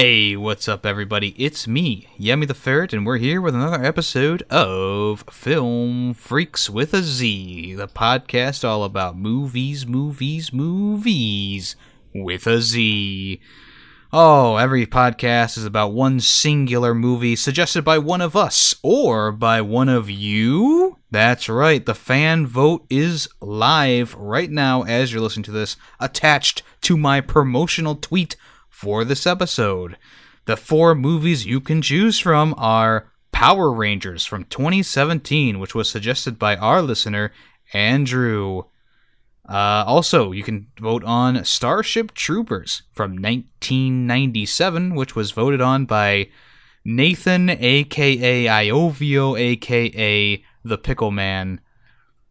Hey, what's up, everybody? It's me, Yummy the Ferret, and we're here with another episode of Film Freaks with a Z, the podcast all about movies, movies, movies with a Z. Oh, every podcast is about one singular movie suggested by one of us or by one of you. That's right, the fan vote is live right now as you're listening to this, attached to my promotional tweet for this episode. The four movies you can choose from are Power Rangers from 2017, which was suggested by our listener, Andrew. Uh, also, you can vote on Starship Troopers from 1997, which was voted on by Nathan, aka Iovio, aka The Pickle Man.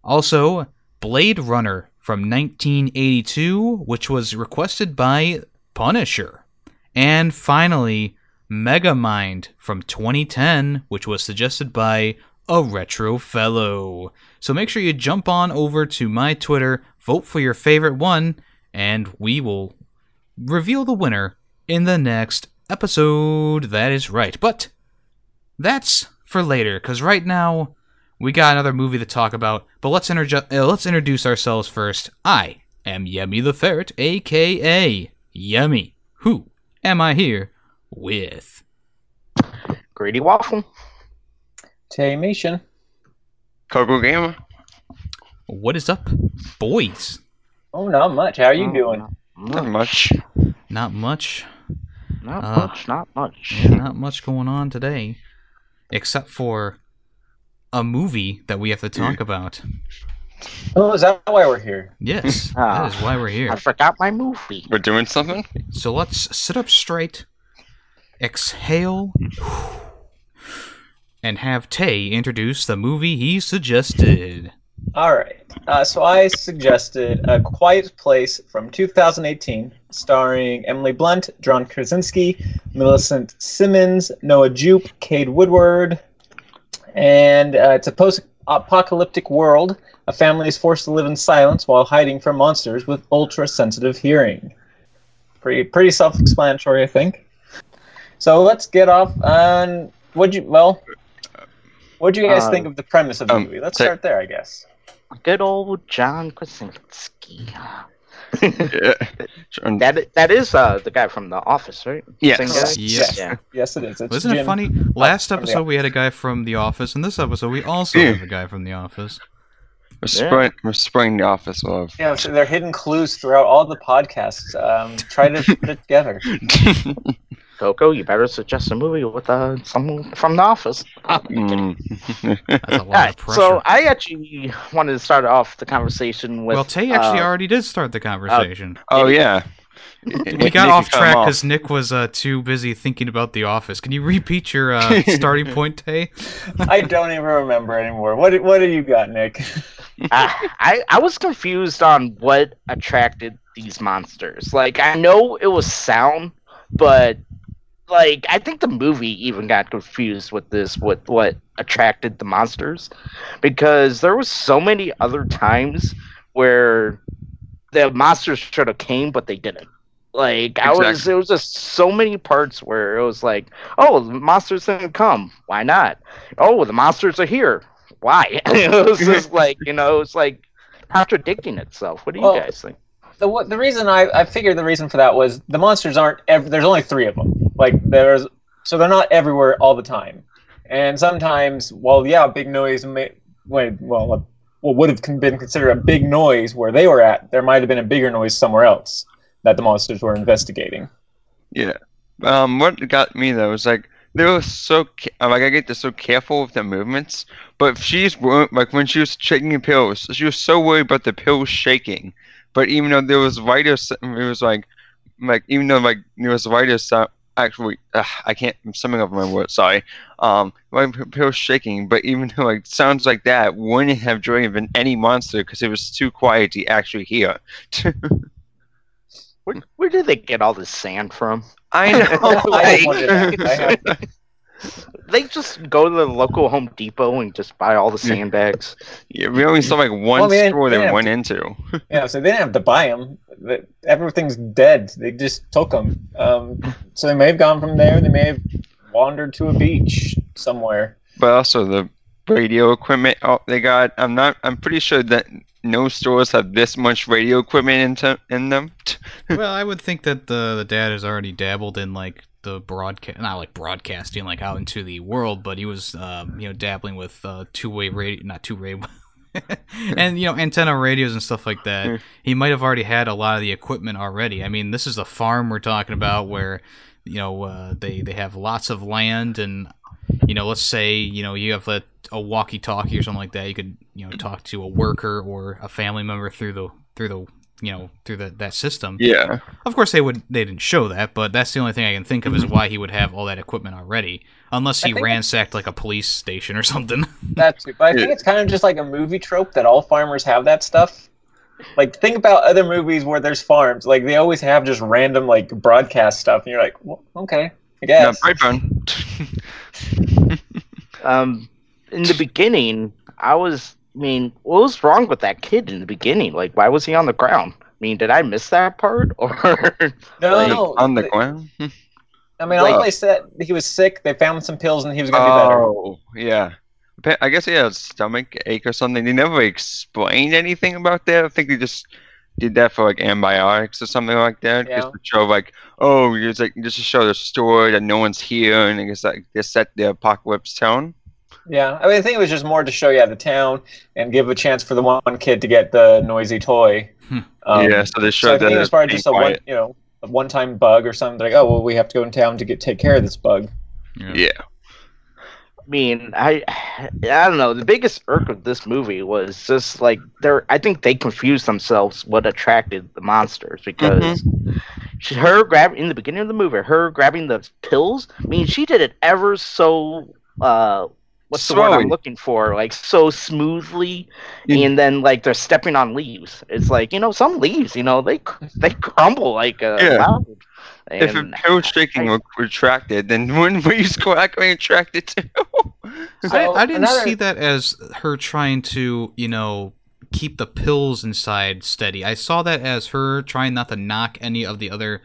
Also, Blade Runner from 1982, which was requested by Punisher. And finally, Megamind from 2010, which was suggested by a retro fellow. So make sure you jump on over to my Twitter, vote for your favorite one, and we will reveal the winner in the next episode. That is right. But that's for later, because right now we got another movie to talk about. But let's, interju- uh, let's introduce ourselves first. I am Yummy the Ferret, aka Yummy. Who am I here with? Greedy Waffle. Taymation. Coco Gamer. What is up, boys? Oh, not much. How are you Oh, doing? Not much. Not much. Not Uh, much, not much. Yeah, not much going on today, except for a movie that we have to talk about. Oh, is that why we're here? Yes, that is why we're here. I forgot my movie. We're doing something? So let's sit up straight, exhale, and have Tay introduce the movie he suggested. All right. Uh, so I suggested A Quiet Place from 2018, starring Emily Blunt, John Krasinski, Millicent Simmonds, Noah Jupe, Cade Woodward, and uh, it's a post-apocalyptic world. A family is forced to live in silence while hiding from monsters with ultra-sensitive hearing. Pretty, pretty self-explanatory, I think. So let's get off on what you well. What do you guys Uh, think of the premise of the um, movie? Let's ta- start there, I guess. Good old John Krasinski. Yeah. That that is uh the guy from The Office, right? Yes. Same? Yes. Yeah. Yes, it is. It's Wasn't it funny? Last episode we had a guy from The Office, and this episode we also Yeah. have a guy from The Office. We're, spreading, we're spreading the office love. Yeah, so there are hidden clues throughout all the podcasts. Um, try to put it together. Coco, you better suggest a movie with uh someone from The Office. Mm. That's a lot Alright, of pressure. so I actually wanted to start off the conversation with. well, Tay actually uh, already did start the conversation. oh, yeah. we got off track because Nick was uh, too busy thinking about The Office. Can you repeat your uh, starting point, Tay? I don't even remember anymore. What what do you got, Nick? I, I I was confused on what attracted these monsters. Like I know it was sound, but like I think the movie even got confused with this with what attracted the monsters because there was so many other times where the monsters should have came but they didn't. Like I was Exactly. there was just so many parts where it was like, oh, the monsters didn't come. Why not? Oh, the monsters are here. Why? it was just like you know, it's like contradicting itself. What do you Well, guys think? The the reason I I figured the reason for that was the monsters aren't. Ev- there's only three of them. Like there's so they're not everywhere all the time. And sometimes, well, yeah, big noise may wait, well, what would have been considered a big noise where they were at, there might have been a bigger noise somewhere else that the monsters were investigating. Yeah. Um, what got me though was like they were so like I get they're so careful with their movements, but she's like when she was shaking the pills, she was so worried about the pills shaking. But even though there was writers, it was like like even though like there was so- actually uh, I can't I'm summing up my words sorry um p- pills shaking, but even though it sounds like that wouldn't have driven any monster because it was too quiet to actually hear. Where, where did they get all this sand from? I know. I like- I have- they just go to the local Home Depot and just buy all the sandbags. Yeah, we only saw like one Well, I mean, store they they have have went to- into. Yeah, so they didn't have to buy them. Everything's dead. They just took them. Um, so they may have gone from there. They may have wandered to a beach somewhere. But also the radio equipment oh, they got. I'm not. I'm pretty sure that no stores have this much radio equipment into in them. well, I would think that the the dad has already dabbled in like the broadcast, not like broadcasting, like out into the world, but he was, um, you know, dabbling with uh, two way radio, not two way, and you know, antenna radios and stuff like that. Mm. He might have already had a lot of the equipment already. I mean, this is a farm we're talking about where, you know, uh, they they have lots of land and. You know, let's say you know you have a, a walkie-talkie or something like that. You could you know talk to a worker or a family member through the through the you know through the, that system. yeah. Of course, they would. They didn't show that, but that's the only thing I can think of is why he would have all that equipment already, unless he ransacked like a police station or something. That's true. but I think it's kind of just like a movie trope that all farmers have that stuff. Like think about other movies where there's farms. Like they always have just random like broadcast stuff, and you're like, well, okay, I No, guess. Brightburn. Um, in the beginning, I was. I mean, what was wrong with that kid in the beginning? Like, why was he on the ground? I mean, did I miss that part? Or no, like, no. on the ground. I mean, all like- they said he was sick. They found some pills, and he was gonna be better. Oh, yeah. I guess he had a stomach ache or something. They never explained anything about that. I think they just did that for like antibiotics or something like that. Just to show like, oh, it's like just to show the story that no one's here, and I guess like they set the apocalypse tone. Yeah, I mean, I think it was just more to show you the town and give a chance for the one kid to get the noisy toy. Hmm. Um, yeah, so they so I showed think that it was probably being just a one, you know, a one-time bug or something. Like, oh well, we have to go in town to get take care of this bug. Yeah. I mean, I, I don't know. The biggest irk of this movie was just like they're. I think they confused themselves what attracted the monsters because she, her grab in the beginning of the movie, her grabbing the pills. I mean, she did it ever so. uh What's the word I'm looking for? Like so smoothly, Mm. and then like they're stepping on leaves. It's like you know some leaves, you know they they crumble like a Yeah. cloud. If a And pill shaking I- were retracted, then wouldn't we correctly retracted too? I, I didn't another- see that as her trying to, you know, keep the pills inside steady. I saw that as her trying not to knock any of the other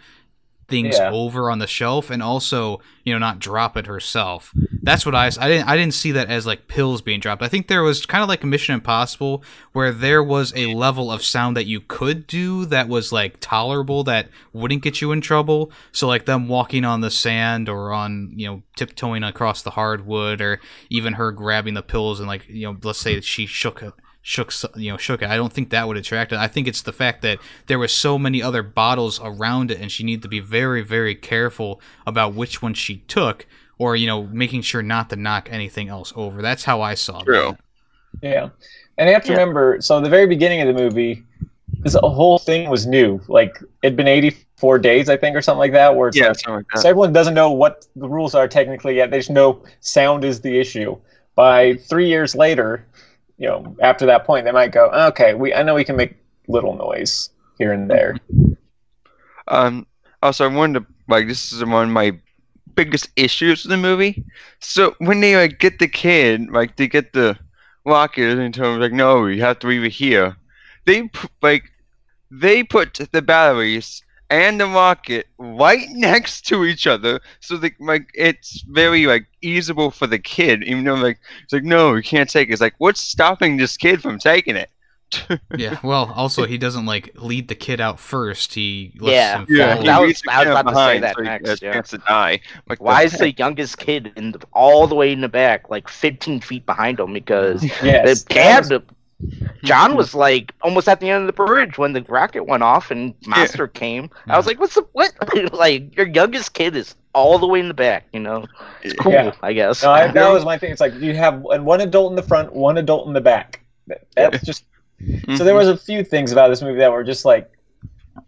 things Yeah. over on the shelf and also, you know, not drop it herself. That's what i i didn't I didn't see that as like pills being dropped. I think there was kind of like a Mission Impossible where there was a level of sound that you could do that was like tolerable that wouldn't get you in trouble. So like them walking on the sand or on, you know, tiptoeing across the hardwood or even her grabbing the pills and like, you know, let's say she shook shook you know shook it i don't think that would attract it i think it's the fact that there were so many other bottles around it and she needed to be very very careful about which one she took or you know making sure not to knock anything else over that's how i saw True. that Yeah, and you have to Yeah. remember. So the very beginning of the movie, this whole thing was new. Like it'd been 84 days, I think, or something like that. Where it's Yeah, like, something like so everyone doesn't know what the rules are technically yet. They just know sound is the issue. By three years later, you know, after that point, they might go, okay, we I know we can make little noise here and there. Um, also, I wanted to like this is one of my biggest issues with the movie. So when they like get the kid, like they get the rocket and tell him like, no, you have to leave it here. They like they put the batteries and the rocket right next to each other, so they like it's very like easable for the kid. Even though like it's like, no, you can't take it. It's like, what's stopping this kid from taking it? yeah well also he doesn't like lead the kid out first he lets Yeah. him Yeah, follow. that was- I was kid about to say that so next, has a yeah. to die. Like, Why the is the youngest kid in the, all the way in the back, like 15 feet behind him? Because Yes, the dad, John mm-hmm. was like almost at the end of the bridge when the rocket went off and Monster came. I mm-hmm. was like, "What's the what?" like your youngest kid is all the way in the back. You know, it's cool. Yeah. I guess. No, I, that was my thing. It's like you have one adult in the front, one adult in the back. That's just mm-hmm. so there was a few things about this movie that were just like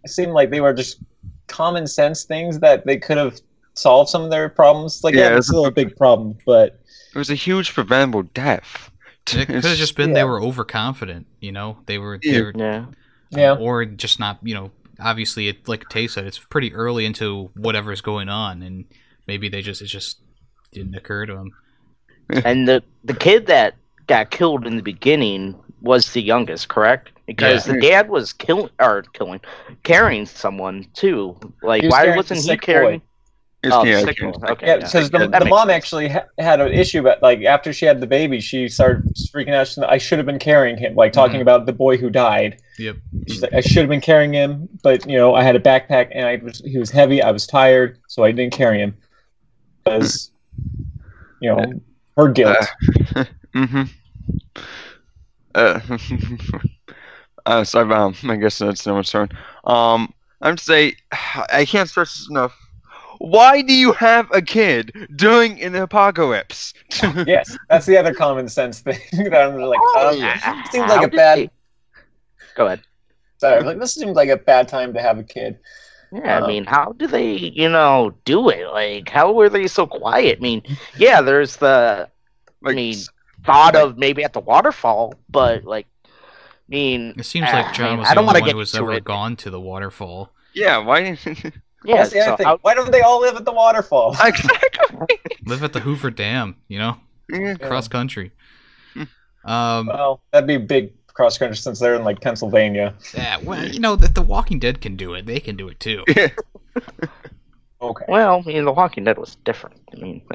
it seemed like they were just common sense things that they could have solved some of their problems. Like Yeah, yeah, it's it's still a big problem, but It was a huge preventable death. It could have just been they were overconfident you know they were, Yeah. they were yeah. yeah, or just not you know obviously it like tay said it's pretty early into whatever's going on and maybe they just it just didn't occur to them. and the the kid that got killed in the beginning was the youngest, correct? Because Yeah. the dad was killing or killing, carrying someone too. Like, why wasn't he sick carrying? It's- Oh, yeah, sick. Okay, Yeah, yeah. because the, That the mom sense. actually ha- had an issue, but like after she had the baby, she started freaking out. She's I should have been carrying him, like talking Mhm. about the boy who died. Yep. She's like, I should have been carrying him, but you know, I had a backpack and I was he was heavy. I was tired, so I didn't carry him because you know her guilt. Mm-hmm. Uh, uh, sorry, um, I guess that's no one's turn. Um, I'm say I can't stress this enough. Why do you have a kid during an apocalypse? yes, that's the other common sense thing that I'm like. Oh, um, yeah. seems like How a bad- they- Go ahead. Sorry, like this seems like a bad time to have a kid. Yeah, I Uh, mean, how do they, you know, do it? Like, how were they so quiet? I mean, yeah, there's the like, mean, thought of maybe at the waterfall, but like, I mean, It seems like John was I the don't only one get who was ever it. gone to the waterfall. yeah, why? Yeah, That's the other so thing. how- Why don't they all live at the waterfall? exactly. Live at the Hoover Dam, you know, Yeah. cross country. Hmm. Um, well, that'd be big cross country since they're in like Pennsylvania. yeah, well, you know, that the Walking Dead can do it. They can do it too. Okay, well, I mean, The Walking Dead was different. I mean,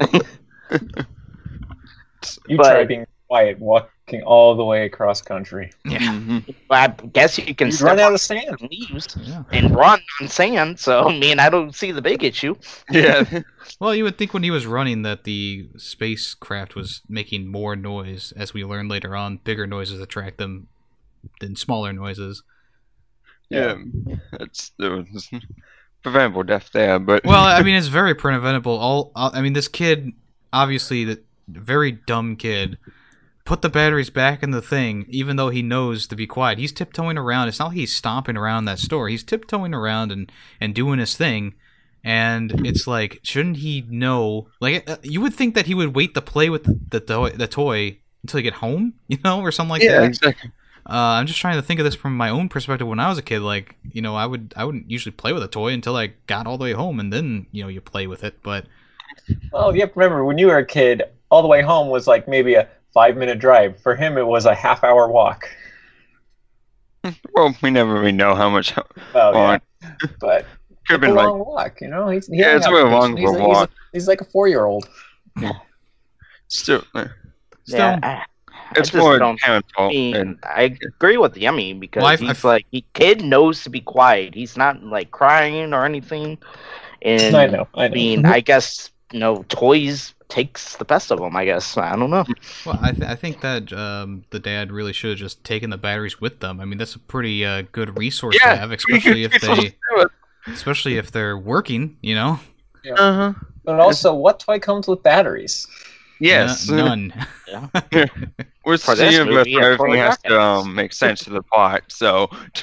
you but- try being quiet, walking all the way across country. Yeah. Mhm. I guess you can step run out on of sand. leaves yeah. and run on sand. So, I mean, I don't see the big issue. Yeah. Well, you would think when he was running that the spacecraft was making more noise, as we learn later on. Bigger noises attract them than smaller noises. Yeah. That's there was preventable death there, but Well, I mean, it's very preventable. All I mean, this kid, obviously, the very dumb kid, put the batteries back in the thing, even though he knows to be quiet. He's tiptoeing around. It's not like he's stomping around that store. He's tiptoeing around and and doing his thing. And it's like, shouldn't he know? Like, uh, you would think that he would wait to play with the toy, the toy until he get home, you know, or something like yeah, that. exactly. Uh, I'm just trying to think of this from my own perspective. When I was a kid, like you know, I would I wouldn't usually play with a toy until I got all the way home, and then you know you play with it. But Well, you have to remember when you were a kid, all the way home was like maybe a five minute drive. For him, it was a half hour walk. Well, we never really know how much. Well, Oh, yeah, but Could have it's a like long walk. You know, he's he Yeah, it's have really long he's, for a he's- walk. He's, like a four year old. still. Uh, still, Yeah, I, It's just more don't parents' I fault. mean, and- I agree with Yummy because Well, I- I he's like, he kid knows to be quiet. He's not like crying or anything. And I know. I I mean, I guess you know, toys takes the best of them. I guess I don't know. well, I, th- I think that um, the dad really should have just taken the batteries with them. I mean, that's a pretty uh, good resource to have, especially if they, to do it. especially if they're working. You know, Uh-huh. but also, what toy comes with batteries? Yes. N- none. We're For this seeing movie, yeah, everything has to um, make sense to the plot. So.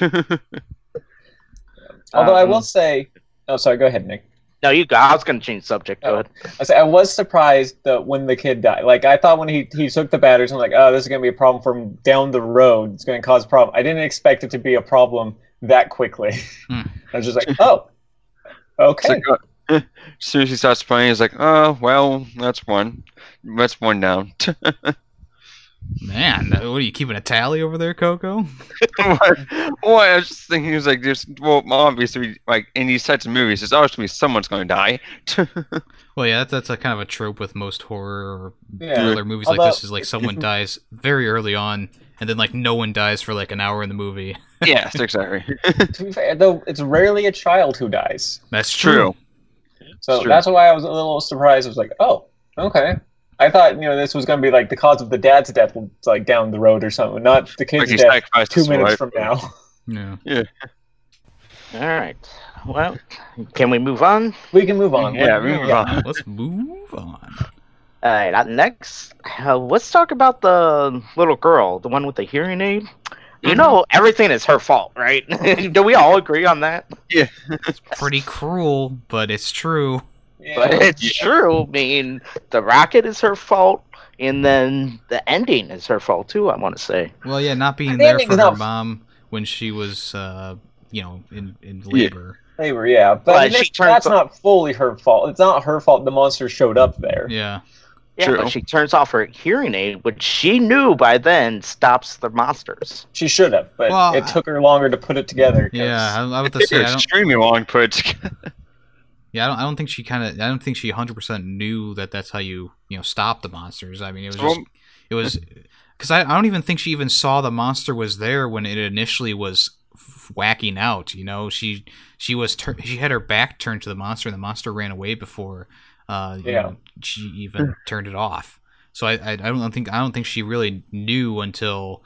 Although I Um, will say, oh, sorry. Go ahead, Nick. No, you go. I was gonna change subject. Go Oh. ahead. I say I was surprised that when the kid died. Like I thought when he he took the batteries, I'm like, oh, this is gonna be a problem from down the road. It's gonna cause a problem. I didn't expect it to be a problem that quickly. Hmm. I was just like, oh, okay. like, uh, as soon as he starts playing, he's like, "Oh, well, that's one. That's one down." Man, what are you keeping a tally over there, Coco? what? Well, I was just thinking, he was like, "There's well, obviously, like in these types of movies, there's always gonna be someone's gonna die." Well, yeah, that's, that's a kind of a trope with most horror or Yeah. other movies like this. Is like someone dies very early on, and then like no one dies for like an hour in the movie. yes, exactly. To be fair, though, it's rarely a child who dies. That's true. True. So Sure. that's why I was a little surprised. I was like, oh, okay. I thought you know this was gonna be like the cause of the dad's death, like down the road or something, not the kid's he death two minutes wife. from now. Yeah. All right. Well, can we move on? We can move on. Yeah, What- we move on. Let's move on. All right. uh, Next, uh, let's talk about the little girl, the one with the hearing aid. You Mm-hmm. know, everything is her fault, right? Do we all agree on that? Yeah. it's pretty cruel, but it's true. Yeah. But it's Yeah. true. I mean, the rocket is her fault, and then the ending is her fault too. I want to say. Well, yeah, not being The there for her not- mom when she was, uh, you know, in in Yeah. labor. They were, yeah, but, But I mean, she that's, turns that's o- not fully her fault. It's not her fault the monster showed up there. Yeah. Yeah, True. but she turns off her hearing aid, which she knew by then stops the monsters. She should have, but Well, it took her longer to put it together. Yeah. I, I would It's say I don't. extremely long put it together. Yeah, I don't, I don't think she kind of. I don't think she 100 percent knew that that's how you you know stop the monsters. I mean, it was just it was because I, I don't even think she even saw the monster was there when it initially was f- whacking out. You know, she she was tur- she had her back turned to the monster, and the monster ran away before uh, you Yeah. know, she even turned it off. So I, I I don't think I don't think she really knew until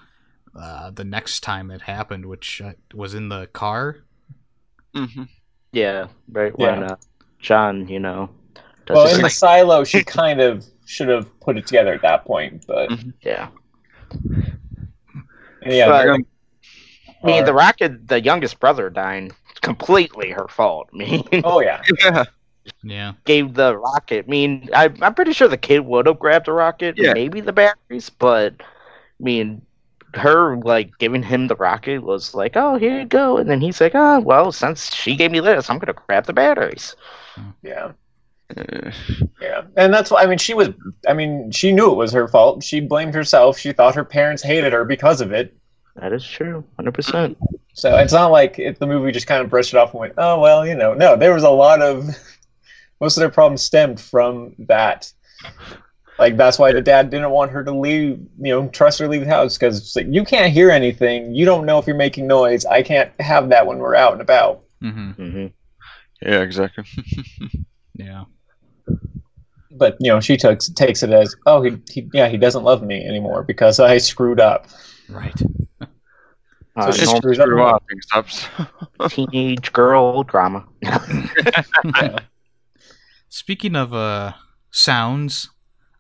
uh, the next time it happened, which uh, was in the car. hmm Yeah, right when Yeah. uh, John, you know, does Well, his in the silo, she kind of should have put it together at that point, but mm-hmm. yeah. yeah, But- the- um, I mean, the Rocket, the youngest brother dying, completely her fault. I mean, oh yeah, Yeah. Yeah, gave the rocket. I mean, I, I'm pretty sure the kid would have grabbed the rocket, Yeah. maybe the batteries, but I mean, her like giving him the rocket was like, oh, here you go, and then he's like, oh, well, since she gave me this, I'm gonna grab the batteries. Yeah, yeah, and that's why I mean she was. I mean she knew it was her fault. She blamed herself. She thought her parents hated her because of it. That is true, hundred percent. So it's not like if the movie just kind of brushed it off and went, oh well, you know, no, there was a lot of most of their problems stemmed from that. Like that's why the dad didn't want her to leave, you know, trust her to leave the house because it's like you can't hear anything, you don't know if you're making noise. I can't have that when we're out and about. hmm hmm yeah, exactly. yeah. But you know, she takes takes it as, oh, he, he yeah, he doesn't love me anymore because I screwed up. Right. Uh, So she screws up. Screw up and stuff. teenage girl drama. Yeah. Speaking of uh sounds,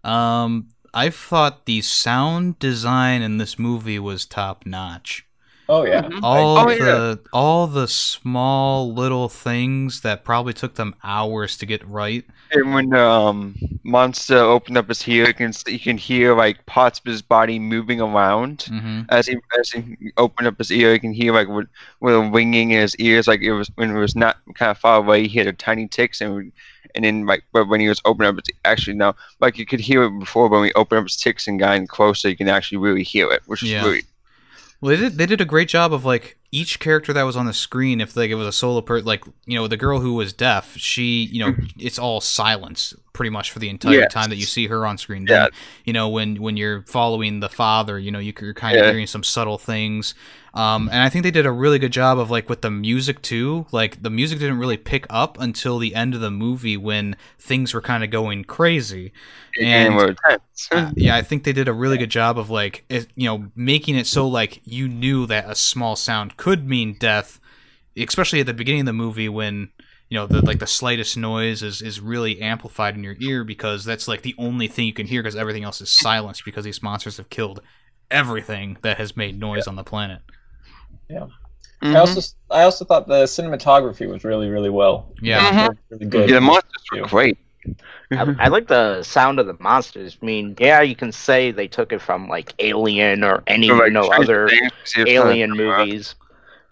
um I thought the sound design in this movie was top notch. Oh yeah. Mhm. All Oh, the all the small little things that probably took them hours to get right. And when the um, monster opened up his ear, you can you can hear like parts of his body moving around hmm as he as he opened up his ear. You can hear like with, with a ringing in his ears, like it was when it was not kind of far away. He had a tiny ticks, and and then like but when he was opening up, it's actually now like you could hear it before. But when we opened up his ticks and got in closer, you can actually really hear it, which is Yeah. really Well, they did they did a great job of like each character that was on the screen. If like it was a solo per, like you know the girl who was deaf, she you know mm-hmm. it's all silence pretty much for the entire Yes. time that you see her on screen. Yeah. Then, you know when when you're following the father, you know you- you're kind of Yeah. hearing some subtle things. Um, and I think they did a really good job of like with the music too. Like the music didn't really pick up until the end of the movie when things were kind of going crazy. And- became. Uh, yeah, I think they did a really good job of like, it, you know, making it so like you knew that a small sound could mean death, especially at the beginning of the movie when you know the like the slightest noise is is really amplified in your ear because that's like the only thing you can hear because everything else is silenced because these monsters have killed everything that has made noise on the planet. Mhm. I also I also thought the cinematography was really really well. Yeah, Mhm. Really good. yeah, the monsters were great. I, I like the sound of the monsters. I mean, yeah, you can say they took it from like Alien or any So, like, you know other Things, see if alien something come out, movies.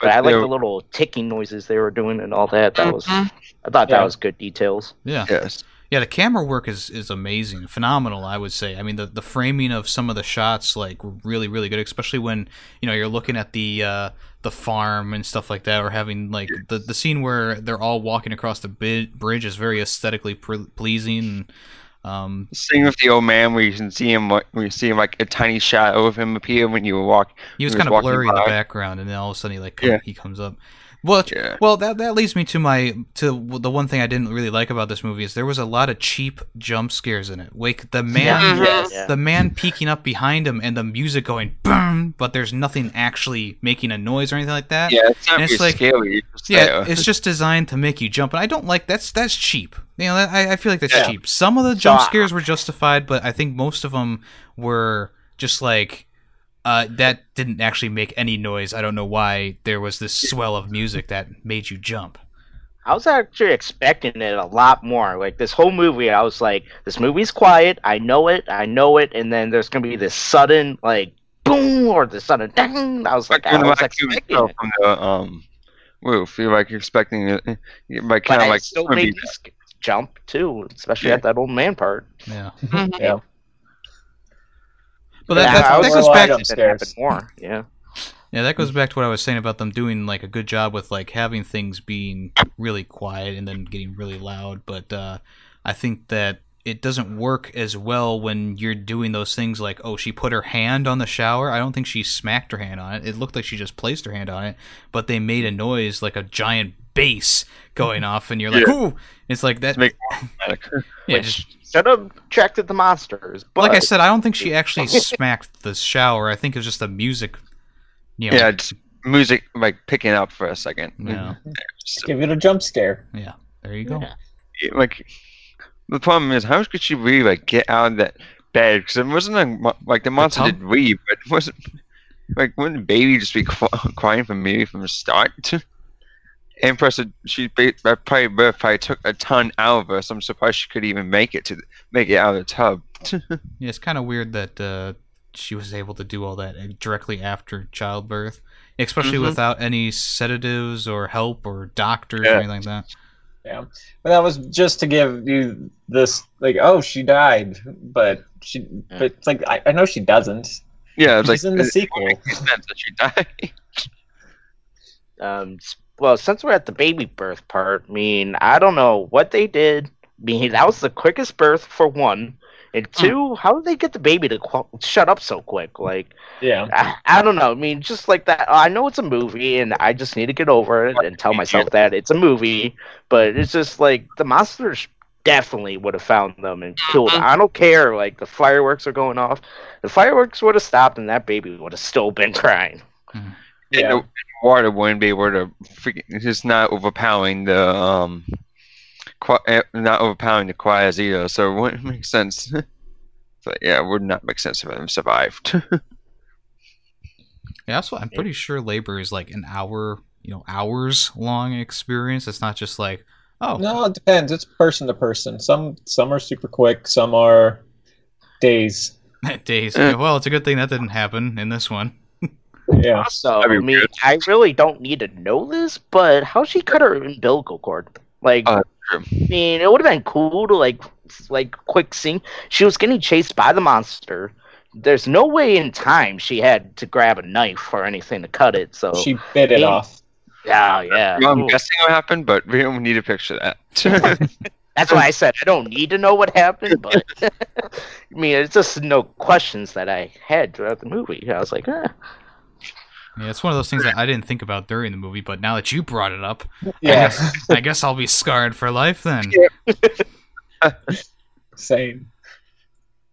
But I like the little ticking noises they were doing and all that. That was Mhm. I thought Yeah. that was good details. yeah. Yes. Yeah, the camera work is, is amazing, phenomenal. I would say. I mean, the, the framing of some of the shots like really really good, especially when you know you're looking at the uh, the farm and stuff like that, or having like the the scene where they're all walking across the bi- bridge is very aesthetically pre- pleasing. And, um, Same with the old man, where you can see him, like, where you see him like a tiny shadow of him appear when you walk. he was was kind of blurry in the background, and then all of a sudden he like Yeah. he comes up. Well, Yeah. Well, that that leads me to my to the one thing I didn't really like about this movie is there was a lot of cheap jump scares in it. Like the man, Yeah. Mm-hmm. Yes. The man peeking up behind him and the music going boom, but there's nothing actually making a noise or anything like that. Yeah, it's not it's like- scary. It's just Yeah, there. it's just designed to make you jump, and I don't like that's that's cheap. You know, that, I, I feel like that's Yeah. cheap. Some of the jump scares were justified, but I think most of them were just like uh, that didn't actually make any noise. I don't know why there was this swell of music that made you jump. I was actually expecting it a lot more. Like this whole movie, I was like, this movie's quiet. I know it. I know it. And then there's gonna be this sudden like boom or the sudden ding. I was like, like I was raccoon expecting it. from the um roof. You're like expecting it, you're, like But kind of it like still gonna made me jump too, especially Yeah. at that old man part. Yeah. Yeah. But that, Yeah, that, that goes back. like- It happened upstairs. more. Yeah. Yeah, that goes back to what I was saying about them doing like a good job with like having things being really quiet and then getting really loud. But uh, I think that it doesn't work as well when you're doing those things like, oh, she put her hand on the shower. I don't think she smacked her hand on it. It looked like she just placed her hand on it, but they made a noise like a giant bass going off, and you're like, Yeah. ooh! It's like that. make yeah, Which just should have attracted the monsters. But like I said, I don't think she actually smacked the shower. I think it was just the music. You know, Yeah, just music like picking up for a second. Yeah. Mm-hmm. Just- Give it a jump scare. Yeah, there you go. Yeah. like the problem is how could she really like get out of that bed because it wasn't a, like the monster tub? did leave but it wasn't like wouldn't the baby just be crying for me from the start and plus she ba- that probably birth probably took a ton out of her so i'm surprised she could even make it to make it out of the tub Yeah, it's kind of weird that uh, she was able to do all that uh, directly after childbirth, especially Mhm. without any sedatives or help or doctors or anything like that. Yeah, but that was just to give you this, like, oh, she died, but she, but it's like I, I know she doesn't. yeah it's She's like in the it sequel. makes sense that she died Um, s- well, since we're at the baby birth part, I mean, I don't know what they did. I mean, that was the quickest birth for one, and hmm. two, how did they get the baby to qu- shut up so quick? Like, Yeah, I, I don't know. I mean, just like that. I know it's a movie, and I just need to get over it and tell myself that it's a movie. But it's just like the monsters definitely would have found them and killed. them. I don't care. Like the fireworks are going off. The fireworks would have stopped, and that baby would have still been crying. Mm-hmm. Yeah. and the water wouldn't be able to freaking it's just not overpowering the um qui- eh, not overpowering the choirs either so it wouldn't make sense so yeah it would not make sense if it survived Yeah, also, I'm pretty sure labor is like an hour, you know, hours long experience. It's not just like, oh, No, it depends. It's person to person. Some some are super quick. Some are days. days. Well, it's a good thing that didn't happen in this one. Yeah, Also, That'd I mean, weird. I really don't need to know this, but how she cut her umbilical cord? Like, true. I mean, it would have been cool to like, like, quick scene. She was getting chased by the monster. There's no way in time she had to grab a knife or anything to cut it. So, she bit it Yeah. off. yeah, yeah. Well, I'm Ooh. guessing what happened but we don't need to picture that That's why I said I don't need to know what happened, but I mean, it's just no questions that I had throughout the movie. I was like, eh. Yeah, it's one of those things that I didn't think about during the movie, but now that you brought it up, I guess, I guess I'll be scarred for life then. same.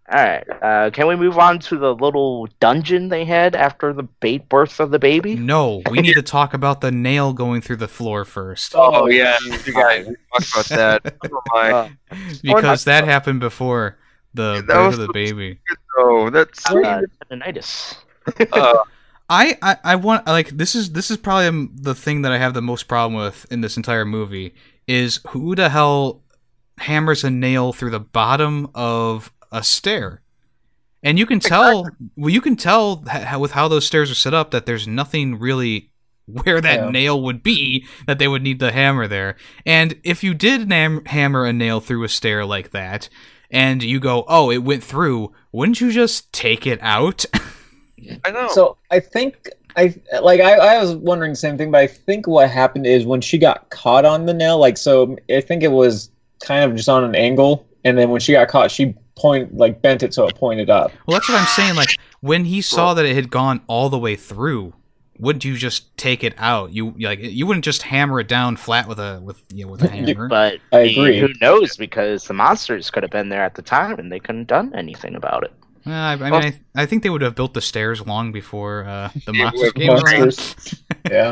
All right. Uh, can we move on to the little dungeon they had after the ba- birth of the baby? No, we need to talk about the nail going through the floor first. oh yeah you guys talked about that oh my because that happened before the That birth of the baby. oh that's uh, tendinitis. uh, I, I I want like this is this is probably um, the thing that I have the most problem with in this entire movie is who the hell hammers a nail through the bottom of a stair. And you can tell well you can tell how, with how those stairs are set up that there's nothing really where that Yeah. nail would be that they would need the hammer there. And if you did nam- hammer a nail through a stair like that and you go, "Oh, it went through," wouldn't you just take it out? i know So I think I like I, I was wondering the same thing, but I think what happened is when she got caught on the nail, like so I think it was kind of just on an angle, and then when she got caught, she point like bent it so it pointed up. Well, that's what I'm saying. Like when he saw that it had gone all the way through, wouldn't you just take it out? You like you wouldn't just hammer it down flat with a with you know, with a hammer. But I agree. who knows? Because the monsters could have been there at the time and they couldn't have done anything about it. Uh, I, I mean, I, I think they would have built the stairs long before uh, the Yeah, monsters with came around. Monsters. yeah,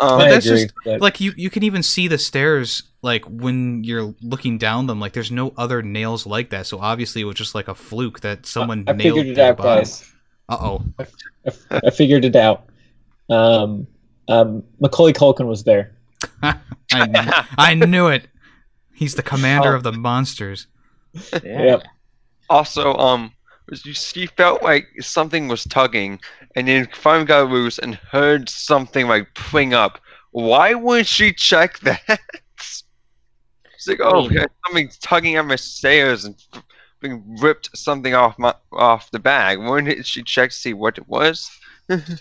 um, But that's agree. just- but- Like you, you can even see the stairs like when you're looking down them. Like there's no other nails like that. So obviously it was just like a fluke that someone I nailed. figured it out, guys. Uh oh. I, I figured it out. Um, um, Macaulay Culkin was there. I, kn- I knew it. He's the commander Oh. of the monsters. Yeah. Yep. Also, um, was she felt like something was tugging, and then finally got loose and heard something like pling up why wouldn't she check that? She's like, oh, mean- yeah, something's tugging at my stairs and being ripped something off my off the bag. Wouldn't she check to see what it was? Didn't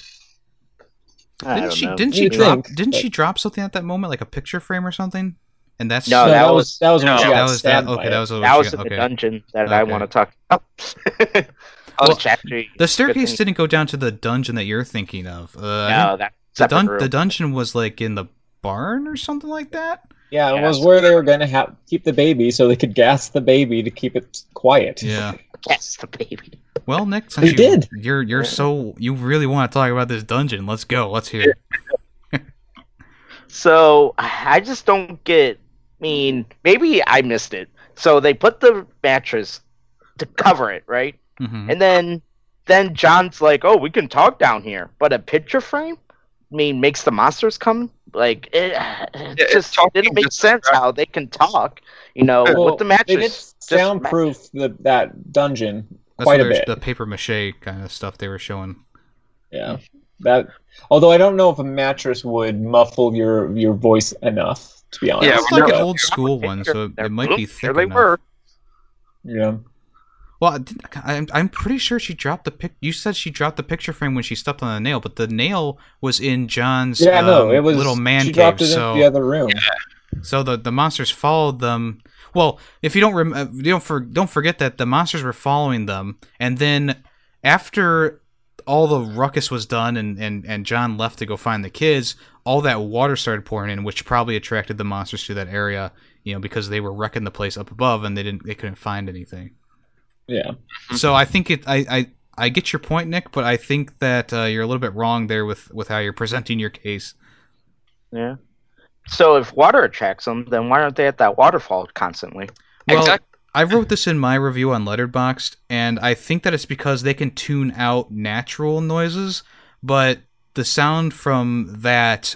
she? know. Didn't she drop? think, didn't but- she drop something at that moment, like a picture frame or something? And that's No, No, that that, was- was that was when no, she that got was that. Okay, that was what That was got- in the okay. dungeon that I want to talk about. Well, Which The staircase didn't go down to the dungeon that you're thinking of. Uh, no, that the, separate dun- the dungeon was like in the barn or something like that. Yeah, it Yeah, was where they were going to have keep the baby so they could gas the baby to keep it quiet. Yeah. gas the baby. Well, Nick, since They you, did. You're you're so you really want to talk about this dungeon. Let's go. Let's hear. it. So I just don't get. I mean, maybe I missed it. So they put the mattress to cover it, right? Mhm. And then then John's like, "Oh, we can talk down here," but a picture frame, I mean, makes the monsters come. Like it, it it's just talking didn't make just- sense how they can talk. You know, Well, with the They did mattress. just soundproof the, that dungeon That's quite what a bit. The paper mache kind of stuff they were showing. Yeah, that. Although I don't know if a mattress would muffle your your voice enough. To be honest. Yeah, It's like an old school one, so it, it might be thick There they enough. were. Yeah. Well, I didn't- I'm I'm pretty sure she dropped the pic. You said she dropped the picture frame when she stepped on the nail, but the nail was in John's Yeah, no, um, it was little man She cave. dropped it so the other room. So the, the monsters followed them. Well, if you don't rem- uh, you don't for, don't forget that the monsters were following them, and then after all the ruckus was done and, and, and John left to go find the kids, all that water started pouring in, which probably attracted the monsters to that area. You know, because they were wrecking the place up above and they didn't they couldn't find anything. Yeah. So I think it I, I I get your point, Nick, but I think that uh, you're a little bit wrong there with with how you're presenting your case. Yeah. So if water attracts them, then why aren't they at that waterfall constantly? Well, Exact- I wrote this in my review on Letterboxd, and I think that it's because they can tune out natural noises, but the sound from that,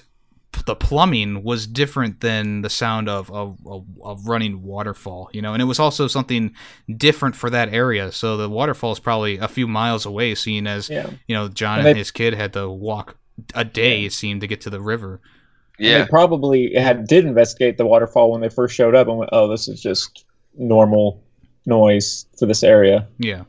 the plumbing, was different than the sound of a, a, a running waterfall, you know, and it was also something different for that area. So the waterfall is probably a few miles away, seeing as, Yeah. you know, John And and they- his kid had to walk a day, it seemed, to get to the river. And yeah. They probably had did investigate the waterfall when they first showed up and went, "Oh, this is just normal noise for this area." Yeah.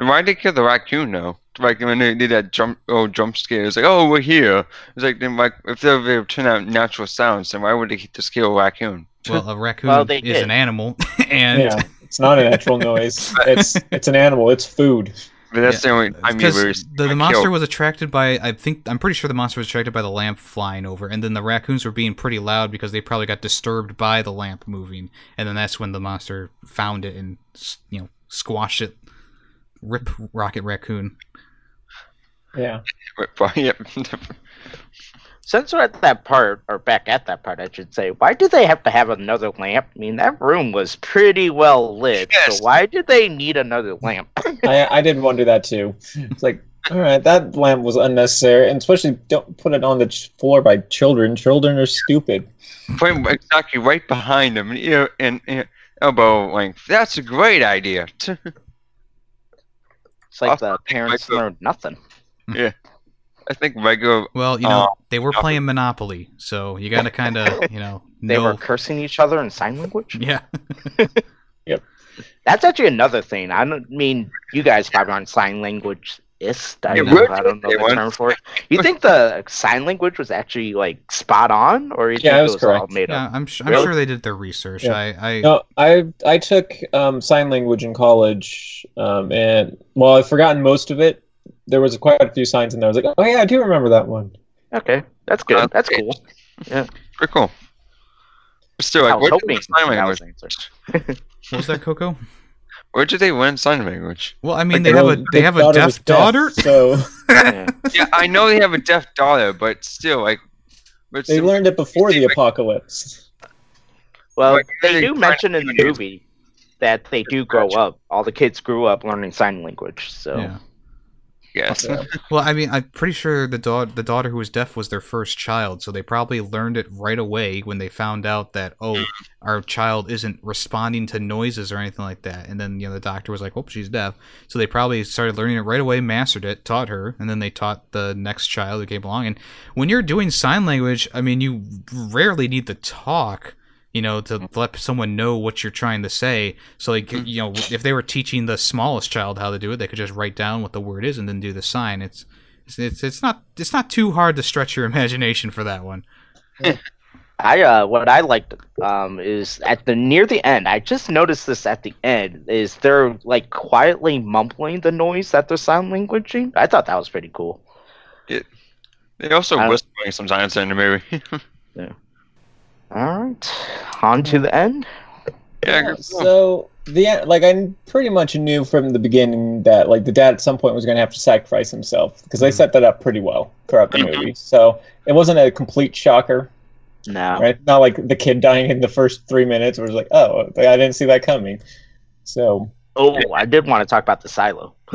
Why'd they kill the raccoon though? Like when they did that jump, oh jump scare, it's like, oh we're here. It's like, then like if they were turn out natural sounds, then why would they just kill a raccoon? Well, a raccoon Well, they is did. an animal, and yeah, it's not a natural noise. It's it's an animal. It's food. But that's the only time you because were the, the monster killed. was attracted by I think I'm pretty sure the monster was attracted by the lamp flying over, and then the raccoons were being pretty loud because they probably got disturbed by the lamp moving, and then that's when the monster found it and you know squashed it. Rip Rocket Raccoon. Yeah. Yep. Since we're at that part, or back at that part, I should say, why do they have to have another lamp? I mean, that room was pretty well lit. Yes. So why did they need another lamp? I I did wonder that too. It's like, all right, that lamp was unnecessary, and especially don't put it on the ch- floor by children. Children are stupid. Put him exactly right behind them, and ear and, and elbow length. That's a great idea. It's like I'll the parents learned nothing. I think regular. Well, you know Uh, they were playing Monopoly, so you got to kind of you know They know. were cursing each other in sign language. yeah, yep. That's actually another thing. I don't mean you guys probably aren't sign language ist. I, Yeah, know, I don't know they the weren't. term for it. You think the sign language was actually like spot on, or you Yeah, think it was it was all correct. made yeah. up? I'm sh- I'm Really? sure they did their research. Yeah. I I No, I I took um, sign language in college, um, and well, I've forgotten most of it, there was quite a few signs in there. I was like, oh yeah, I do remember that one. Okay, that's good. Uh, that's cool. Yeah, pretty cool. But still, I like, was where did hoping sign was language? the what was that, Coco? Where did they learn sign language? Well, I mean Like, they have a they have a daughter deaf daughter. so Yeah. yeah, I know they have a deaf daughter, but still, like, but they still, learned it before the apocalypse. Well, Like, they they do mention in the movie that they do grow up. All the kids grew up learning sign language. So Yeah. Yes. Yeah. Well, I mean, I'm pretty sure the daughter, the daughter who was deaf, was their first child, so they probably learned it right away when they found out that oh, hmm. our child isn't responding to noises or anything like that. And then you know the doctor was like, "Oh, she's deaf," so they probably started learning it right away, mastered it, taught her, and then they taught the next child who came along. And when you're doing sign language, I mean, you rarely need to talk. You know, to let someone know what you're trying to say. So, like, you know, if they were teaching the smallest child how to do it, they could just write down what the word is and then do the sign. It's it's it's, it's not it's not too hard to stretch your imagination for that one. I uh, what I liked um is at the near the end. I just noticed this at the end is they're like quietly mumbling the noise that they're sign languaging. I thought that was pretty cool. It, They also I- whispering sometimes in the movie. All right, on to the end. yeah, Yeah, so the end- like I pretty much knew from the beginning that like the dad at some point was going to have to sacrifice himself because they Mhm. set that up pretty well throughout the movie. So it wasn't a complete shocker, No, right? Not like the kid dying in the first three minutes. Where it was like, oh, I didn't see that coming. So oh, I did want to talk about the silo.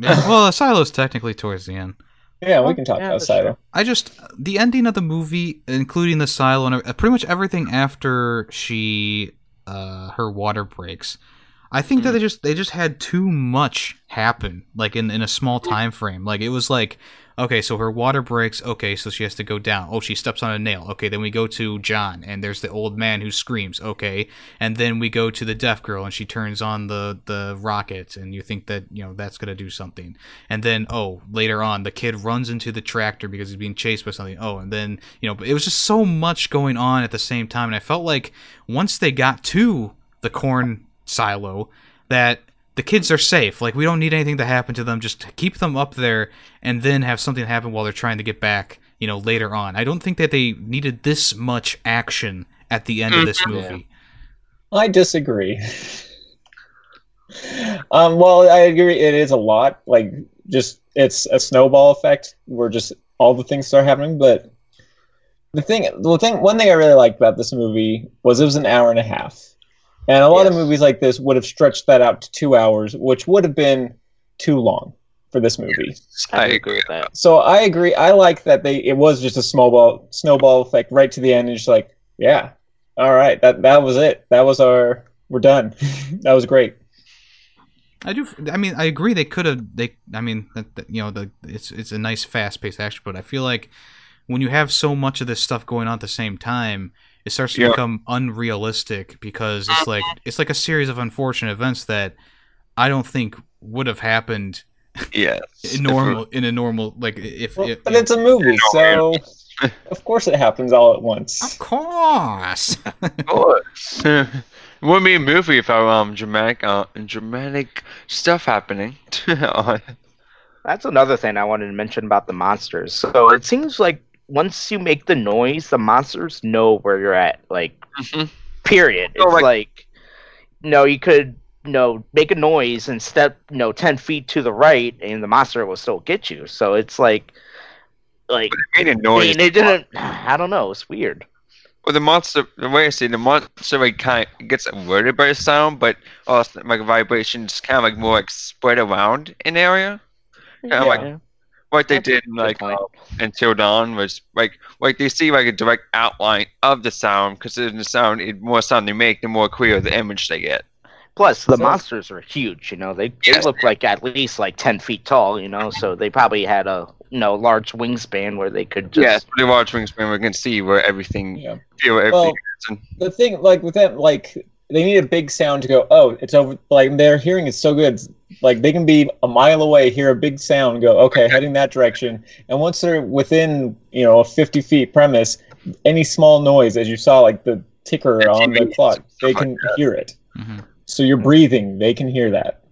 Yeah, well, the silo's technically towards the end. Yeah, we can talk Yeah, about that's Silo. I just the ending of the movie, including the silo and uh, pretty much everything after she uh her water breaks. I think that mm. they just they just had too much happen like in in a small time frame. Like it was like okay, so her water breaks. Okay, so she has to go down. Oh, she steps on a nail. Okay, then we go to John and there's the old man who screams. Okay, and then we go to the deaf girl and she turns on the the rocket and you think that you know that's gonna do something and then oh later on the kid runs into the tractor because he's being chased by something oh and then you know it was just so much going on at the same time and i felt like once they got to the corn silo that the kids are safe like we don't need anything to happen to them just keep them up there and then have something happen while they're trying to get back you know later on i don't think that they needed this much action at the end of this movie I disagree. um, well, I agree. It is a lot. Like, just it's a snowball effect where just all the things start happening. But the thing, the thing, one thing I really liked about this movie was it was an hour and a half, and a lot of movies like this would have stretched that out to two hours, which would have been too long for this movie. I, I agree with that. So I agree. I like that they it was just a snowball snowball effect right to the end, and just like, yeah, all right, that that was it. That was our we're done. that was great. I do. I mean, I agree. They could have. They. I mean, that, that, you know, the it's it's a nice fast paced action, but I feel like when you have so much of this stuff going on at the same time, it starts to Yeah. become unrealistic because it's like it's like a series of unfortunate events that I don't think would have happened yes. in normal in a normal like if. Well, if but it's a movie, so of course it happens all at once. of course. Of course. it wouldn't be a movie if I um dramatic uh dramatic stuff happening. Uh, That's another thing I wanted to mention about the monsters. So it seems like once you make the noise, the monsters know where you're at. Like, mhm. period. Oh, It's like- like, you you could, you know, make a noise and step, you know, ten feet to the right, and the monster will still get you. So it's like, like, It made a I noise. mean, it didn't. I don't know. It's weird. Well, the monster, the way I see it, the monster, like kind of gets alerted by the sound, but also like vibrations, kind of like more like spread around an area. Yeah, like- What they That's did in like uh, Until Dawn was like like they see like a direct outline of the sound because in the sound, the more sound they make, the more clear the image they get. Plus, the So- monsters are huge. You know, they, they look like at least like ten feet tall. You know, so they probably had a you know large wingspan where they could just. Yes, yeah, the large wingspan we can see where everything, Yeah. feel where Well, everything is. And the thing like with them like they need a big sound to go oh it's over like their hearing is so good. Like they can be a mile away hear a big sound go okay heading that direction. And once they're within you know a 50 feet premise any small noise as you saw like the ticker Yeah, on the clock they can like hear it. Mhm. so you're breathing they can hear that.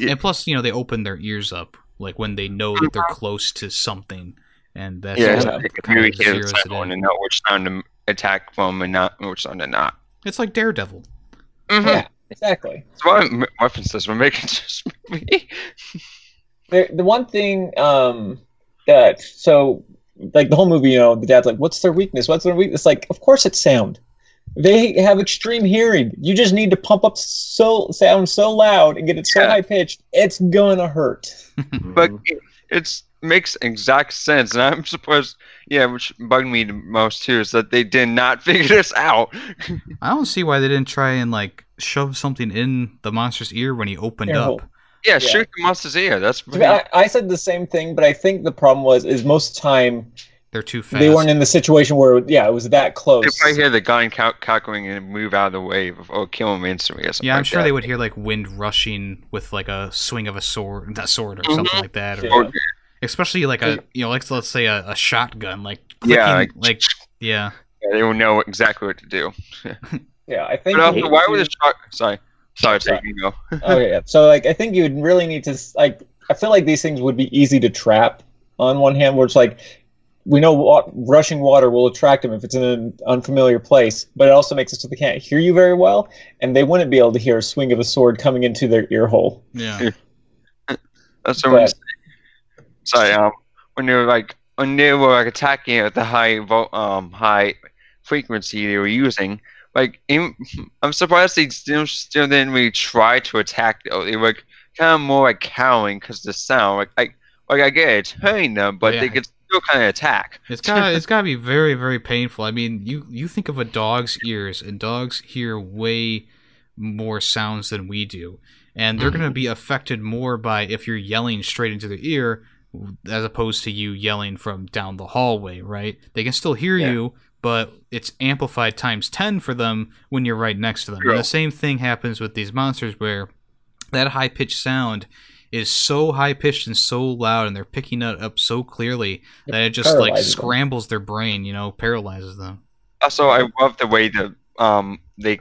And plus, you know, they open their ears up like when they know that they're close to something, and that's yeah, what so they can kind really of hear the zeroes it sound in. and know which sound to attack from and not which sound to not. It's like Daredevil. Mm-hmm. yeah exactly That's why m- references we're making to this movie. the, the one thing um that so like the whole movie you know the dad's like what's their weakness what's their weakness like of course it's sound They have extreme hearing. You just need to pump up so sound so loud and get it so Yeah. high pitched. It's gonna hurt. But it's makes exact sense, and I'm supposed, Yeah, which bugged me the most too is that they did not figure this out. I don't see why they didn't try and like shove something in the monster's ear when he opened Ear up. hole. Yeah, Yeah. shoot the monster's ear. That's To me, I, I said the same thing, but I think the problem was is most of the time They're too fast. they weren't in the situation where yeah it was that They close. probably hear the gun cal- calculating and move out of the way or kill him instantly or something. yeah, I'm like sure that. they would hear like wind rushing with like a swing of a sword, that sword or Mhm. something like that, or Yeah. Especially like a you know, like let's say a, a shotgun, like clicking, Yeah, like, like- yeah. Yeah, they will know exactly what to do. Yeah, I think. But uh, also, why would you- the shot? Sorry, sorry, Sorry. take you go. Oh, okay, yeah. so like I think you would really need to like I feel like these things would be easy to trap on one hand, where it's like we know wa- rushing water will attract them if it's in an unfamiliar place, but it also makes it so they can't hear you very well, and they wouldn't be able to hear a swing of a sword coming into their ear hole. Yeah. That's what I'm But- saying. Sorry, um, when they were like when they were like attacking at the high vo- um high frequency they were using, like even, I'm surprised they still still didn't really try to attack. Though they were kind of more like cowering because the sound, like like like I get it's hurting them, but Yeah. they could still kind of attack. It's got it's got to be very very painful. I mean, you you think of a dog's ears, and dogs hear way more sounds than we do, and they're Mm-hmm. going to be affected more by if you're yelling straight into their ear, as opposed to you yelling from down the hallway. Right? They can still hear Yeah. you, but it's amplified times ten for them when you're right next to them. True. And the same thing happens with these monsters, where that high pitched sound is so high pitched and so loud, and they're picking it up so clearly that it just like paralyzes them. scrambles their brain, you know, paralyzes them. Also, I love the way that um they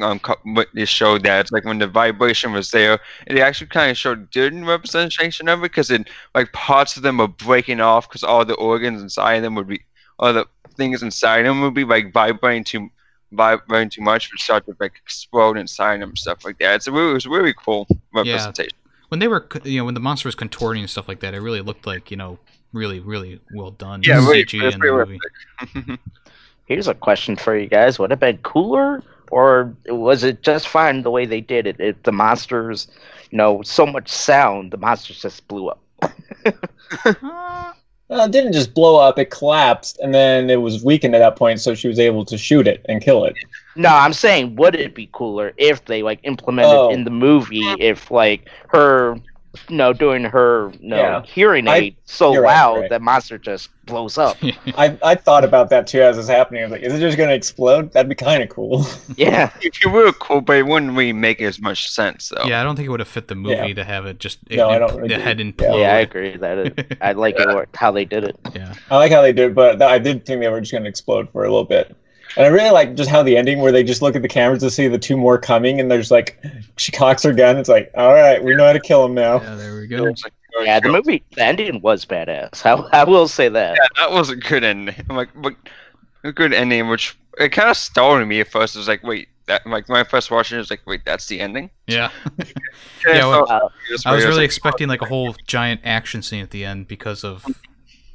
um co- what they showed that it's like when the vibration was there, it actually kind of showed good representation of it because it like parts of them were breaking off because all the organs inside of them would be all the things inside them would be like vibrating too vibrating too much would start to like explode inside them and stuff like that. It's a really, it was a really cool representation. Yeah. When they were, you know, when the monster was contorting and stuff like that, it really looked like, you know, really, really well done. Yeah, really, CG in the movie. Here's a question for you guys: Would it have been cooler, or was it just fine the way they did it? If the monsters, you know, so much sound, the monsters just blew up. Uh, Uh, it didn't just blow up; it collapsed, and then it was weakened at that point, so she was able to shoot it and kill it. No, I'm saying, would it be cooler if they like implemented Oh. in the movie if like her, you know, doing her, you know, Yeah. hearing I- aid so you're right, loud right. that monster just blows up. I I thought about that too as it's happening. I was like, is it just gonna explode? That'd be kind of cool. yeah. It were cool, but it wouldn't really make as much sense though. yeah, I don't think it would have fit the movie Yeah. to have it just No, I don't the head Yeah. implode. Yeah, I agree that it, I like it how they did it. Yeah. I like how they did, it, but I did think they were just gonna explode for a little bit. And I really like just how the ending, where they just look at the cameras to see the two more coming, and there's like, she cocks her gun. It's like, all right, we know how to kill him now. Yeah, there we go. was like, Yeah, the movie, the ending was badass. I, I will say that. Yeah, that was a good ending. I'm like, but a good ending, which it kind of startled me at first. It was like, wait, that like my first watching it, it was like, wait, that's the ending. Yeah. And Yeah, I well, thought- was I was weird. really like, expecting like a whole giant action scene at the end because of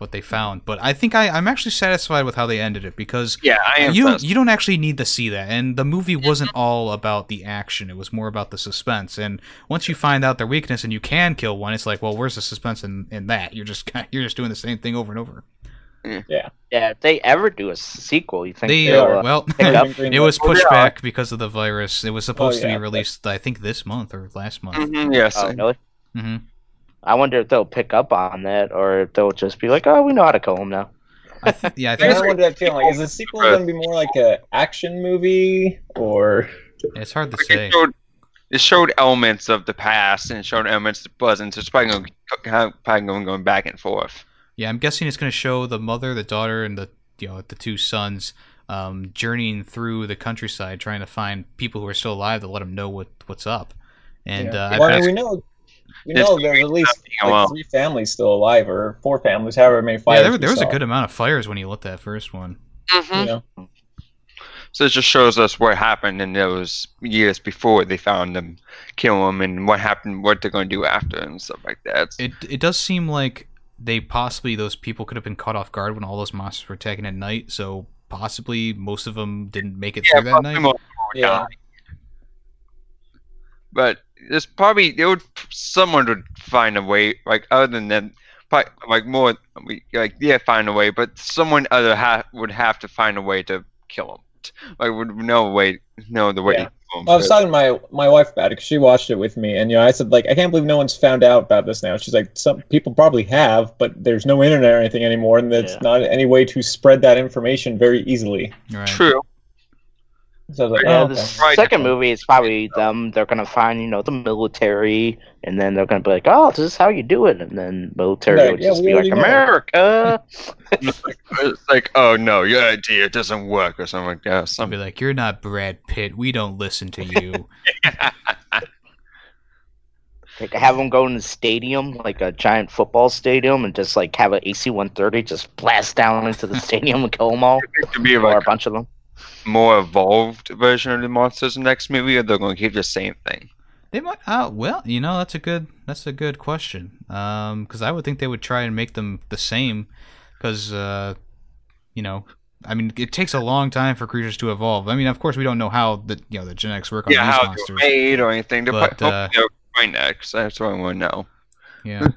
what they found. But I think I, I'm actually satisfied with how they ended it because yeah, I am. you don't you don't actually need to see that and the movie wasn't all about the action it was more about the suspense and once you find out their weakness and you can kill one it's like well where's the suspense in, in that you're just you're just doing the same thing over and over yeah, Yeah. if they ever do a sequel, you think they are. uh, well it was Oh, pushed back because of the virus it was supposed to yeah, be but- released i think this month or last month Mhm, yes. Oh, really? hmm I wonder if they'll pick up on that, or if they'll just be like, "Oh, we know how to kill him now." I th- yeah i I think kind it's, of wonder that feeling. Like, is the sequel going to be more like a action movie, or it's hard to Like, say it, showed, it showed elements of the past and it showed elements of the present. So it's probably going, probably going, going back and forth. Yeah, I'm guessing it's going to show the mother, the daughter, and the you know the two sons um, journeying through the countryside, trying to find people who are still alive to let them know what what's up. And Yeah. uh, well, I bet- mean, we know we It's know there's at least like alone. three families still alive, or four families, however many fires. yeah, there, there was a good amount of fires when you lit that first one. Mm-hmm. You know, So it just shows us what happened in those years before they found them, kill them, and what happened, what they're going to do after, and stuff like that. It it does seem like they possibly those people could have been caught off guard when all those monsters were attacking at night, so possibly most of them didn't make it Yeah, through that probably night. most Yeah. Die. But there's probably there would someone would find a way like other than that, like more like yeah find a way, but someone other ha- would have to find a way to kill him. Like would know a way know the way. Yeah. to kill him. I was talking to my my wife about it because she watched it with me, and you know, I said like, I can't believe no one's found out about this now. She's like, some people probably have, but there's no internet or anything anymore, and there's Yeah. not any way to spread that information very easily. Right. True. So like, Yeah, oh, the okay. Right. second movie is probably them. They're gonna find, you know, the military, and then they're gonna be like, "Oh, this is how you do it," and then military Right, would yeah, just be like, already know. "America." It's like oh no, your idea doesn't work or something like that. I'll be like, "You're not Brad Pitt. We don't listen to you." Like, have them go in the stadium, like a giant football stadium, and just like have an AC 130 just blast down into the stadium and kill them all, to be or a bunch of them. More evolved version of the monsters in the next movie, or they're going to keep the same thing. They might. Uh, well, you know, that's a good. That's a good question. Um, because I would think they would try and make them the same. Because, uh, you know, I mean, it takes a long time for creatures to evolve. I mean, of course, we don't know how the you know the genetics work on yeah, these how monsters. made or anything. They're But, uh, hopefully they'll find that 'cause that's what I want to know. Yeah.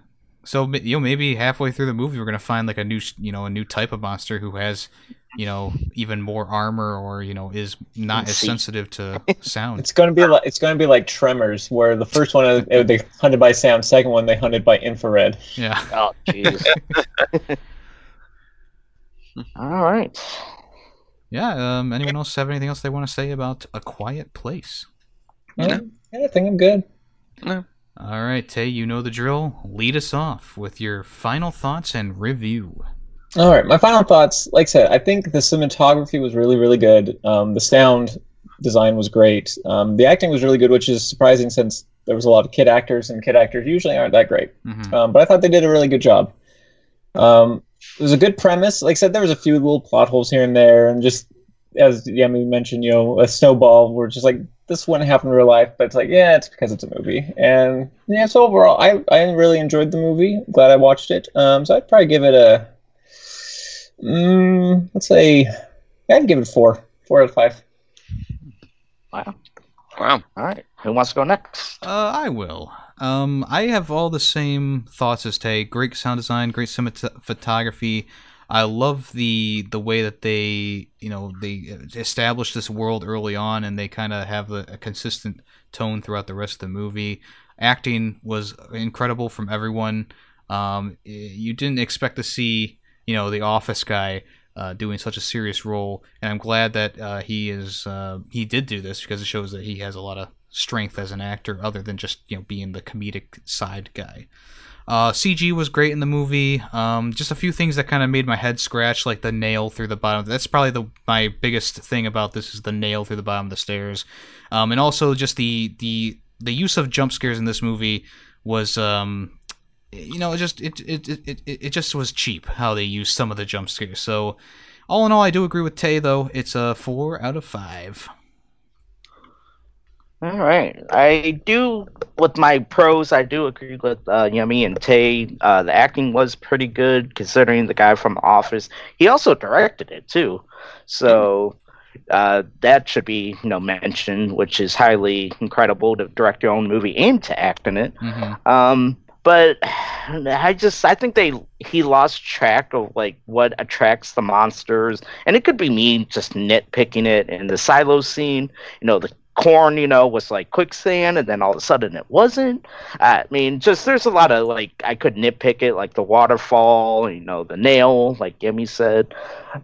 So you know, maybe halfway through the movie, we're gonna find like a new, you know, a new type of monster who has, you know, even more armor, or you know, is not as sensitive to sound. It's gonna be like it's gonna be like Tremors, where the first one uh, they hunted by sound, second one they hunted by infrared. Yeah. Oh, jeez. all right. Yeah. Um. Anyone else have anything else they want to say about A Quiet Place? Yeah, I think I'm good. no All right, Tay, you know the drill. Lead us off with your final thoughts and review. All right, my final thoughts. Like I said, I think the cinematography was really, really good. Um, the sound design was great. Um, the acting was really good, which is surprising since there was a lot of kid actors, and kid actors usually aren't that great. hmm Um, but I thought they did a really good job. Um, it was a good premise. Like I said, there was a few little plot holes here and there, and just as Yemi mentioned, you know, a snowball. We're just like this wouldn't happen in real life, but it's like yeah, it's because it's a movie. And yeah, so overall, I I really enjoyed the movie. Glad I watched it. Um, so I'd probably give it a, mm, let's say, I'd give it four, four out of five. Wow. Wow. All right. Who wants to go next? Uh, I will. Um, I have all the same thoughts as Tay. Great sound design, great cinematography. I love the the way that they, you know, they established this world early on, and they kind of have a, a consistent tone throughout the rest of the movie. Acting was incredible from everyone. Um, you didn't expect to see, you know, the office guy uh, doing such a serious role, and I'm glad that uh, he is uh, he did do this because it shows that he has a lot of strength as an actor, other than just you know being the comedic side guy. Uh, CG was great in the movie. Um, just a few things that kind of made my head scratch, like the nail through the bottom. That's probably the my biggest thing about this is the nail through the bottom of the stairs, um, and also just the the the use of jump scares in this movie was um, you know, it just it, it it it it just was cheap how they used some of the jump scares. So, all in all, I do agree with Tay though. It's a four out of five. All right. I do, with my pros, I do agree with uh, Yemi and Tay. Uh, the acting was pretty good considering the guy from Office. He also directed it too. So uh, that should be you know, mentioned, which is highly incredible to direct your own movie and to act in it. hmm Um, but I just I think they he lost track of like what attracts the monsters, and it could be me just nitpicking it. In the silo scene, you know, the corn, you know, was like quicksand, and then all of a sudden it wasn't. I mean, just there's a lot of like I could nitpick it, like the waterfall, you know, the nail, like Gimme said.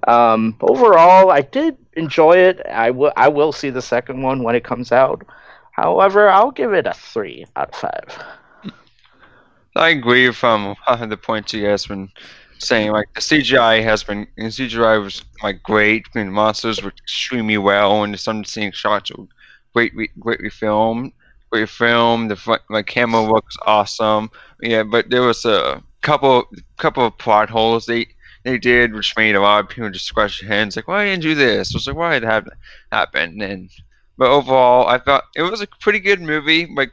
Um, overall, I did enjoy it. I will I will see the second one when it comes out. However, I'll give it a three out of five. I agree from the points you guys been saying. Like the CGI has been, and CGI was like great. The monsters were extremely well, and some scene shots were great, re- greatly filmed. Great film. The like camera work was awesome. Yeah, but there was a couple, couple of plot holes they they did, which made a lot of people just scratch their hands, like, why didn't you do this? I was like, why did that happen? And but overall, I thought it was a pretty good movie. Like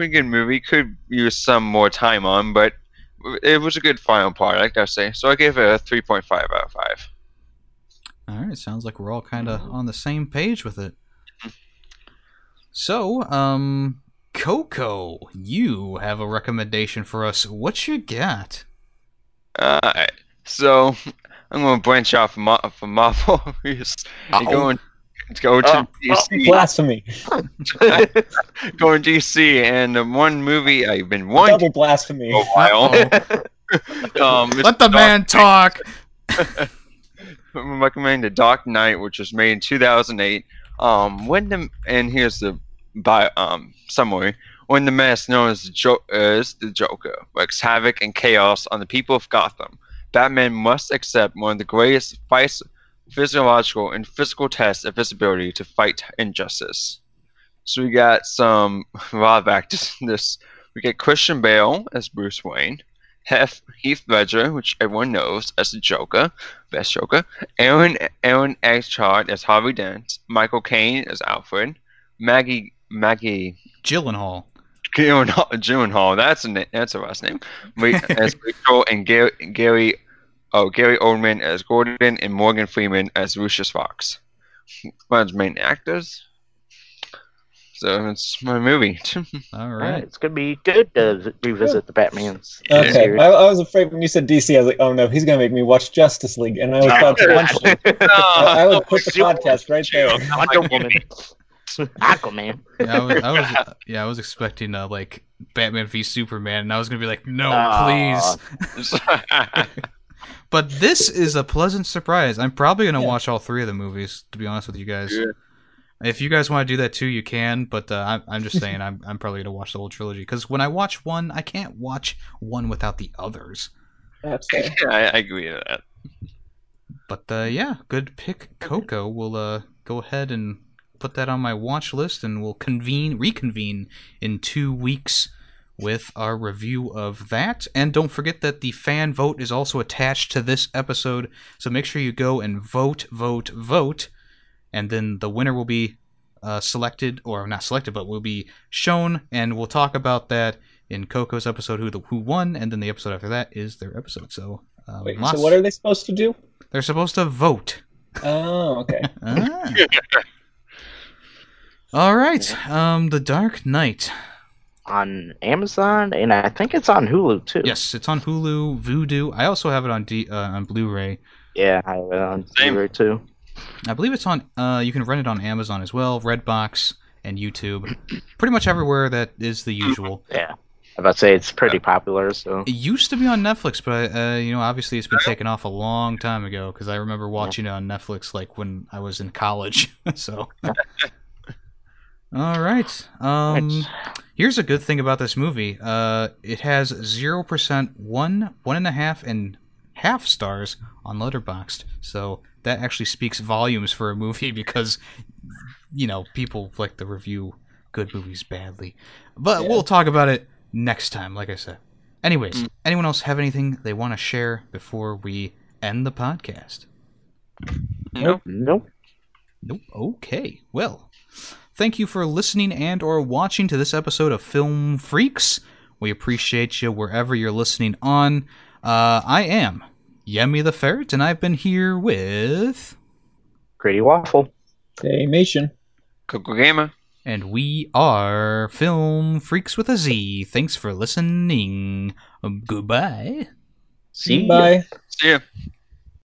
pretty good movie. Could use some more time on, but it was a good final part, like I say. So I gave it a 3.5 out of 5. All right, sounds like we're all kind of on the same page with it. So, um, Coco, you have a recommendation for us. What you got? Alright, so I'm gonna branch off from, Mar- from Marvel movies and go, in, go to Oh, DC. Blasphemy. Going in DC, and the one movie I've been wanting Double blasphemy. for a while. Uh-oh. um, it's Let the Dark- man talk. I'm recommending The Dark Knight, which was made in 2008. Um, when the and here's the by um summary. When the mask known as the, jo- as the Joker wreaks havoc and chaos on the people of Gotham, Batman must accept one of the greatest phys- physiological and physical tests of his ability to fight injustice. So we got some of actors in this. We get Christian Bale as Bruce Wayne, Hef, Heath Ledger, which everyone knows as the Joker, best Joker, Aaron Aaron Eckhart as Harvey Dent, Michael Caine as Alfred, Maggie Maggie Gyllenhaal. Gyllenhaal, Gyllenhaal that's a that's a last name. Wait, as Rachel and Gary, Gary oh Gary Oldman as Gordon and Morgan Freeman as Lucius Fox. One of the main actors. So it's my movie. Alright, it's gonna be good to revisit the Batman's. Okay. I, I was afraid when you said DC, I was like, oh no, he's gonna make me watch Justice League, and I was about to punch him. I, I would quit the podcast right there. Wonder Woman, Aquaman. Yeah, I was, I was yeah, I was expecting uh, like Batman v Superman, and I was gonna be like, no, Aw. please. But this is a pleasant surprise. I'm probably gonna Yeah. watch all three of the movies. To be honest with you guys, Yeah. if you guys want to do that too, you can. But uh, I'm, I'm just saying, I'm, I'm probably gonna watch the whole trilogy because when I watch one, I can't watch one without the others. That's fair. I, I agree with that. But uh, yeah, good pick, Coco. We'll uh, go ahead and put that on my watch list, and we'll convene, reconvene in two weeks with our review of that. And don't forget that the fan vote is also attached to this episode, so make sure you go and vote, vote, vote, and then the winner will be uh, selected, or not selected, but will be shown, and we'll talk about that in Coco's episode, who the who won, and then the episode after that is their episode. So. Um, Wait, so what are they supposed to do? they're supposed to vote. Oh, okay. Ah. All right. Um, The Dark Knight. On Amazon, and I think it's on Hulu too. Yes, it's on Hulu, Vudu. I also have it on D uh, on Blu-ray. Yeah, I have it on Same. Blu-ray too. I believe it's on. Uh, you can rent it on Amazon as well, Redbox and YouTube. Pretty much everywhere that is the usual. Yeah, I'm about to say it's pretty popular. So It used to be on Netflix, but uh, you know, obviously it's been taken off a long time ago because I remember watching it on Netflix like when I was in college. so, all right. Um, here's a good thing about this movie. Uh, it has zero percent, one, one and a half, and half stars on Letterboxd. So that actually speaks volumes for a movie because you know people like to review good movies badly. But Yeah. we'll talk about it next time, like I said. Anyways, anyone else have anything they want to share before we end the podcast? Nope. nope. Nope. Okay. Well, thank you for listening and or watching to this episode of Film Freaks. We appreciate you wherever you're listening on. Uh, I am Yemi the Ferret, and I've been here with, Gritty waffle. Nation. Coco Gamer. and we are Film Freaks with a Z. Thanks for listening. Um, goodbye. See ya. Bye. See ya.